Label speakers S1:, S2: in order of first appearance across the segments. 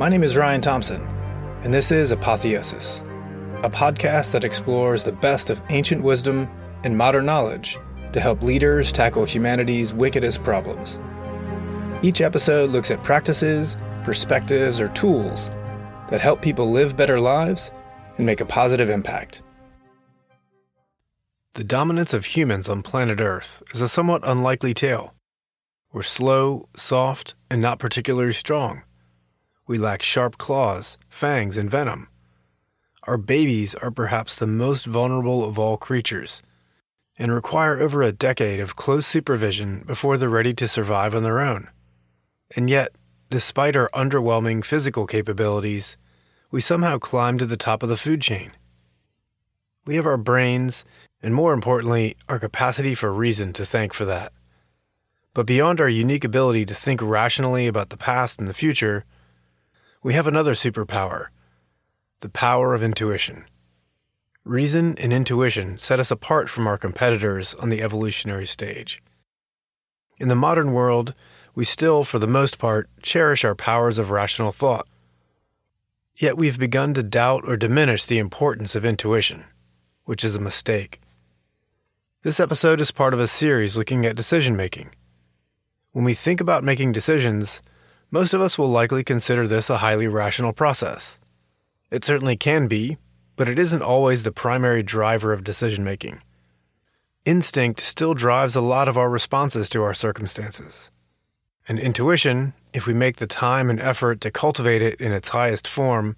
S1: My name is Ryan Thompson, and this is Apotheosis, a podcast that explores the best of ancient wisdom and modern knowledge to help leaders tackle humanity's wickedest problems. Each episode looks at practices, perspectives, or tools that help people live better lives and make a positive impact. The dominance of humans on planet Earth is a somewhat unlikely tale. We're slow, soft, and not particularly strong. We lack sharp claws, fangs, and venom. Our babies are perhaps the most vulnerable of all creatures and require over a decade of close supervision before they're ready to survive on their own. And yet, despite our underwhelming physical capabilities, we somehow climb to the top of the food chain. We have our brains, and more importantly, our capacity for reason to thank for that. But beyond our unique ability to think rationally about the past and the future, we have another superpower the power of intuition. Reason and intuition set us apart from our competitors on the evolutionary stage. In the modern world, we still, for the most part, cherish our powers of rational thought. Yet we've begun to doubt or diminish the importance of intuition, which is a mistake. This episode is part of a series looking at decision making. When we think about making decisions, most of us will likely consider this a highly rational process. It certainly can be, but it isn't always the primary driver of decision making. Instinct still drives a lot of our responses to our circumstances. And intuition, if we make the time and effort to cultivate it in its highest form,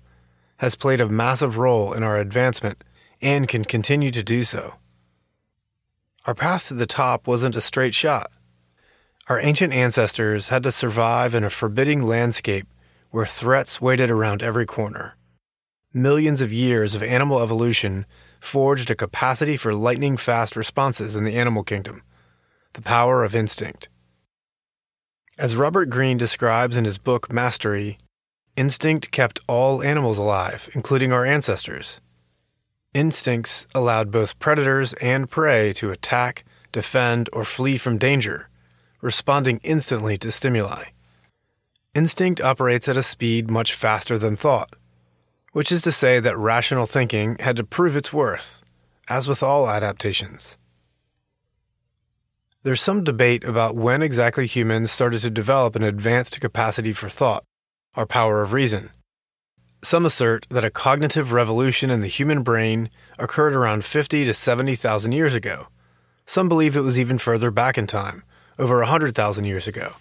S1: has played a massive role in our advancement and can continue to do so. Our path to the top wasn't a straight shot. Our ancient ancestors had to survive in a forbidding landscape where threats waited around every corner. Millions of years of animal evolution forged a capacity for lightning fast responses in the animal kingdom, the power of instinct. As Robert Greene describes in his book Mastery, instinct kept all animals alive, including our ancestors. Instincts allowed both predators and prey to attack, defend, or flee from danger responding instantly to stimuli. Instinct operates at a speed much faster than thought, which is to say that rational thinking had to prove its worth, as with all adaptations. There's some debate about when exactly humans started to develop an advanced capacity for thought, our power of reason. Some assert that a cognitive revolution in the human brain occurred around 50 to 70,000 years ago. Some believe it was even further back in time, over 100,000 years ago.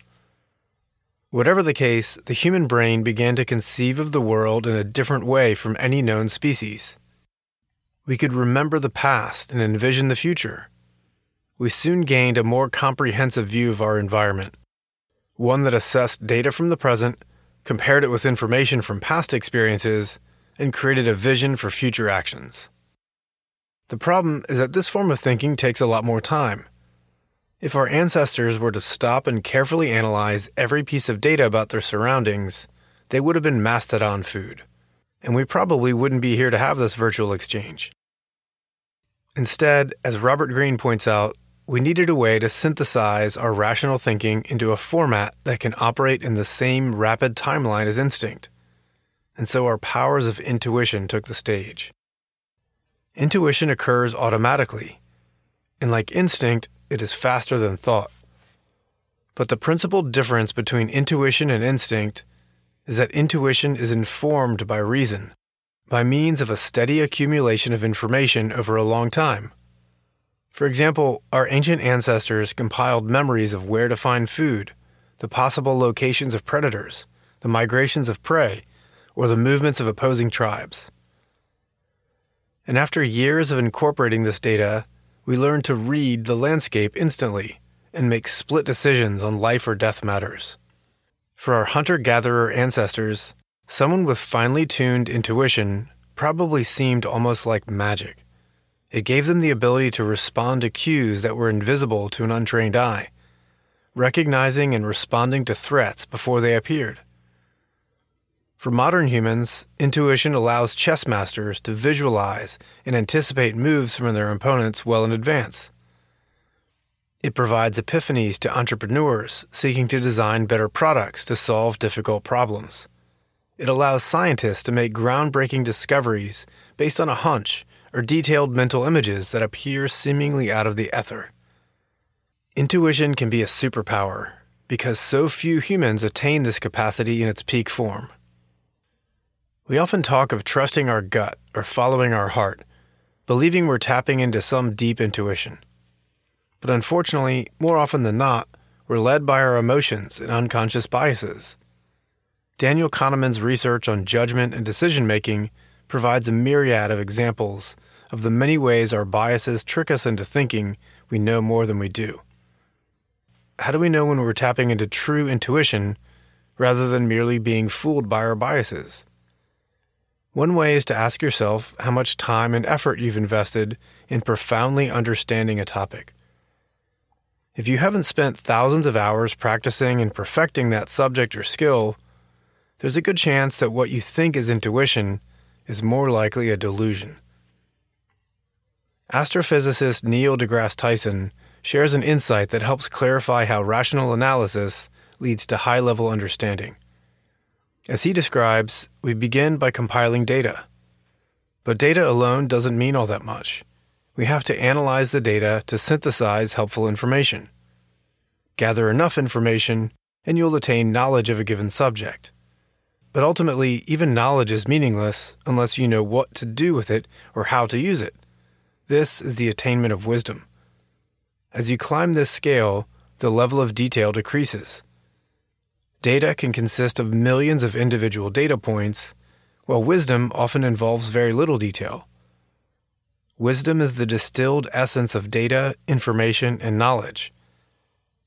S1: Whatever the case, the human brain began to conceive of the world in a different way from any known species. We could remember the past and envision the future. We soon gained a more comprehensive view of our environment, one that assessed data from the present, compared it with information from past experiences, and created a vision for future actions. The problem is that this form of thinking takes a lot more time. If our ancestors were to stop and carefully analyze every piece of data about their surroundings, they would have been mastodon food, and we probably wouldn't be here to have this virtual exchange. Instead, as Robert Greene points out, we needed a way to synthesize our rational thinking into a format that can operate in the same rapid timeline as instinct. And so our powers of intuition took the stage. Intuition occurs automatically, and like instinct, it is faster than thought. But the principal difference between intuition and instinct is that intuition is informed by reason, by means of a steady accumulation of information over a long time. For example, our ancient ancestors compiled memories of where to find food, the possible locations of predators, the migrations of prey, or the movements of opposing tribes. And after years of incorporating this data, we learn to read the landscape instantly and make split decisions on life or death matters. For our hunter gatherer ancestors, someone with finely tuned intuition probably seemed almost like magic. It gave them the ability to respond to cues that were invisible to an untrained eye, recognizing and responding to threats before they appeared. For modern humans, intuition allows chess masters to visualize and anticipate moves from their opponents well in advance. It provides epiphanies to entrepreneurs seeking to design better products to solve difficult problems. It allows scientists to make groundbreaking discoveries based on a hunch or detailed mental images that appear seemingly out of the ether. Intuition can be a superpower because so few humans attain this capacity in its peak form. We often talk of trusting our gut or following our heart, believing we're tapping into some deep intuition. But unfortunately, more often than not, we're led by our emotions and unconscious biases. Daniel Kahneman's research on judgment and decision making provides a myriad of examples of the many ways our biases trick us into thinking we know more than we do. How do we know when we're tapping into true intuition rather than merely being fooled by our biases? One way is to ask yourself how much time and effort you've invested in profoundly understanding a topic. If you haven't spent thousands of hours practicing and perfecting that subject or skill, there's a good chance that what you think is intuition is more likely a delusion. Astrophysicist Neil deGrasse Tyson shares an insight that helps clarify how rational analysis leads to high level understanding. As he describes, we begin by compiling data. But data alone doesn't mean all that much. We have to analyze the data to synthesize helpful information. Gather enough information, and you'll attain knowledge of a given subject. But ultimately, even knowledge is meaningless unless you know what to do with it or how to use it. This is the attainment of wisdom. As you climb this scale, the level of detail decreases. Data can consist of millions of individual data points, while wisdom often involves very little detail. Wisdom is the distilled essence of data, information, and knowledge.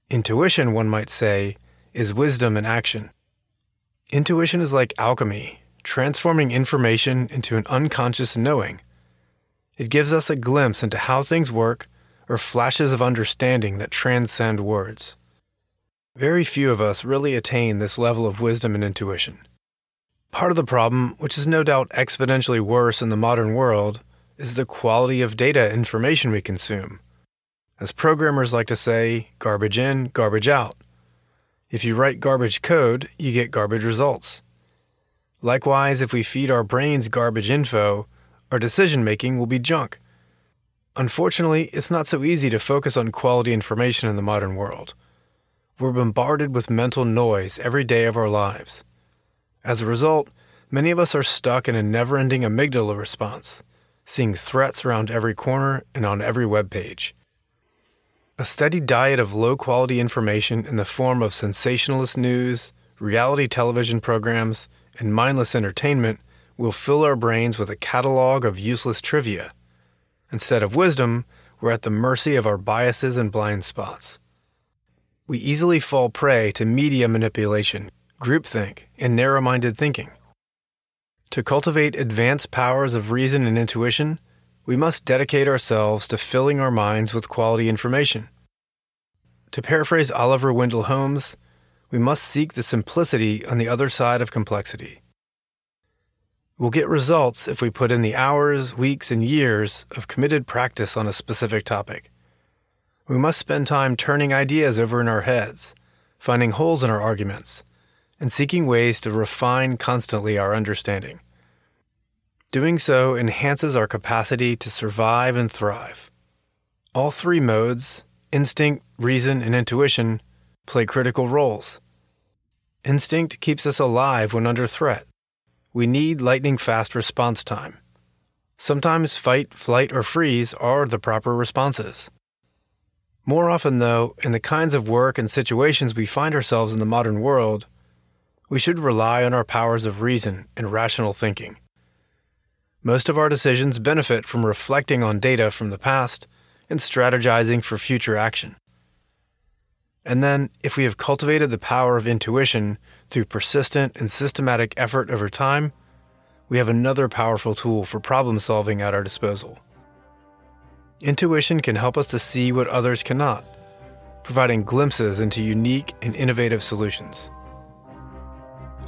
S1: Intuition, one might say, is wisdom in action. Intuition is like alchemy, transforming information into an unconscious knowing. It gives us a glimpse into how things work or flashes of understanding that transcend words. Very few of us really attain this level of wisdom and intuition. Part of the problem, which is no doubt exponentially worse in the modern world, is the quality of data information we consume. As programmers like to say, garbage in, garbage out. If you write garbage code, you get garbage results. Likewise, if we feed our brains garbage info, our decision making will be junk. Unfortunately, it's not so easy to focus on quality information in the modern world. We're bombarded with mental noise every day of our lives. As a result, many of us are stuck in a never ending amygdala response seeing threats around every corner and on every web page. A steady diet of low quality information in the form of sensationalist news, reality television programs, and mindless entertainment will fill our brains with a catalog of useless trivia. Instead of wisdom, we're at the mercy of our biases and blind spots. We easily fall prey to media manipulation, groupthink, and narrow minded thinking. To cultivate advanced powers of reason and intuition, we must dedicate ourselves to filling our minds with quality information. To paraphrase Oliver Wendell Holmes, we must seek the simplicity on the other side of complexity. We'll get results if we put in the hours, weeks, and years of committed practice on a specific topic. We must spend time turning ideas over in our heads, finding holes in our arguments, and seeking ways to refine constantly our understanding. Doing so enhances our capacity to survive and thrive. All three modes instinct, reason, and intuition play critical roles. Instinct keeps us alive when under threat. We need lightning fast response time. Sometimes fight, flight, or freeze are the proper responses. More often, though, in the kinds of work and situations we find ourselves in the modern world, we should rely on our powers of reason and rational thinking. Most of our decisions benefit from reflecting on data from the past and strategizing for future action. And then, if we have cultivated the power of intuition through persistent and systematic effort over time, we have another powerful tool for problem solving at our disposal. Intuition can help us to see what others cannot, providing glimpses into unique and innovative solutions.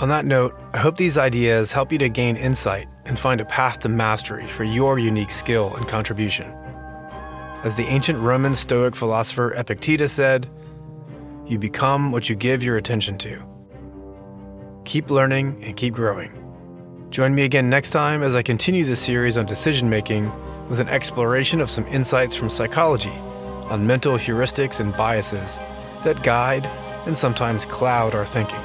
S1: On that note, I hope these ideas help you to gain insight and find a path to mastery for your unique skill and contribution. As the ancient Roman Stoic philosopher Epictetus said, you become what you give your attention to. keep learning, and keep growing. Join me again next time as I continue this series on decision making with an exploration of some insights from psychology on mental heuristics and biases that guide and sometimes cloud our thinking.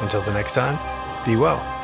S1: Until the next time, be well.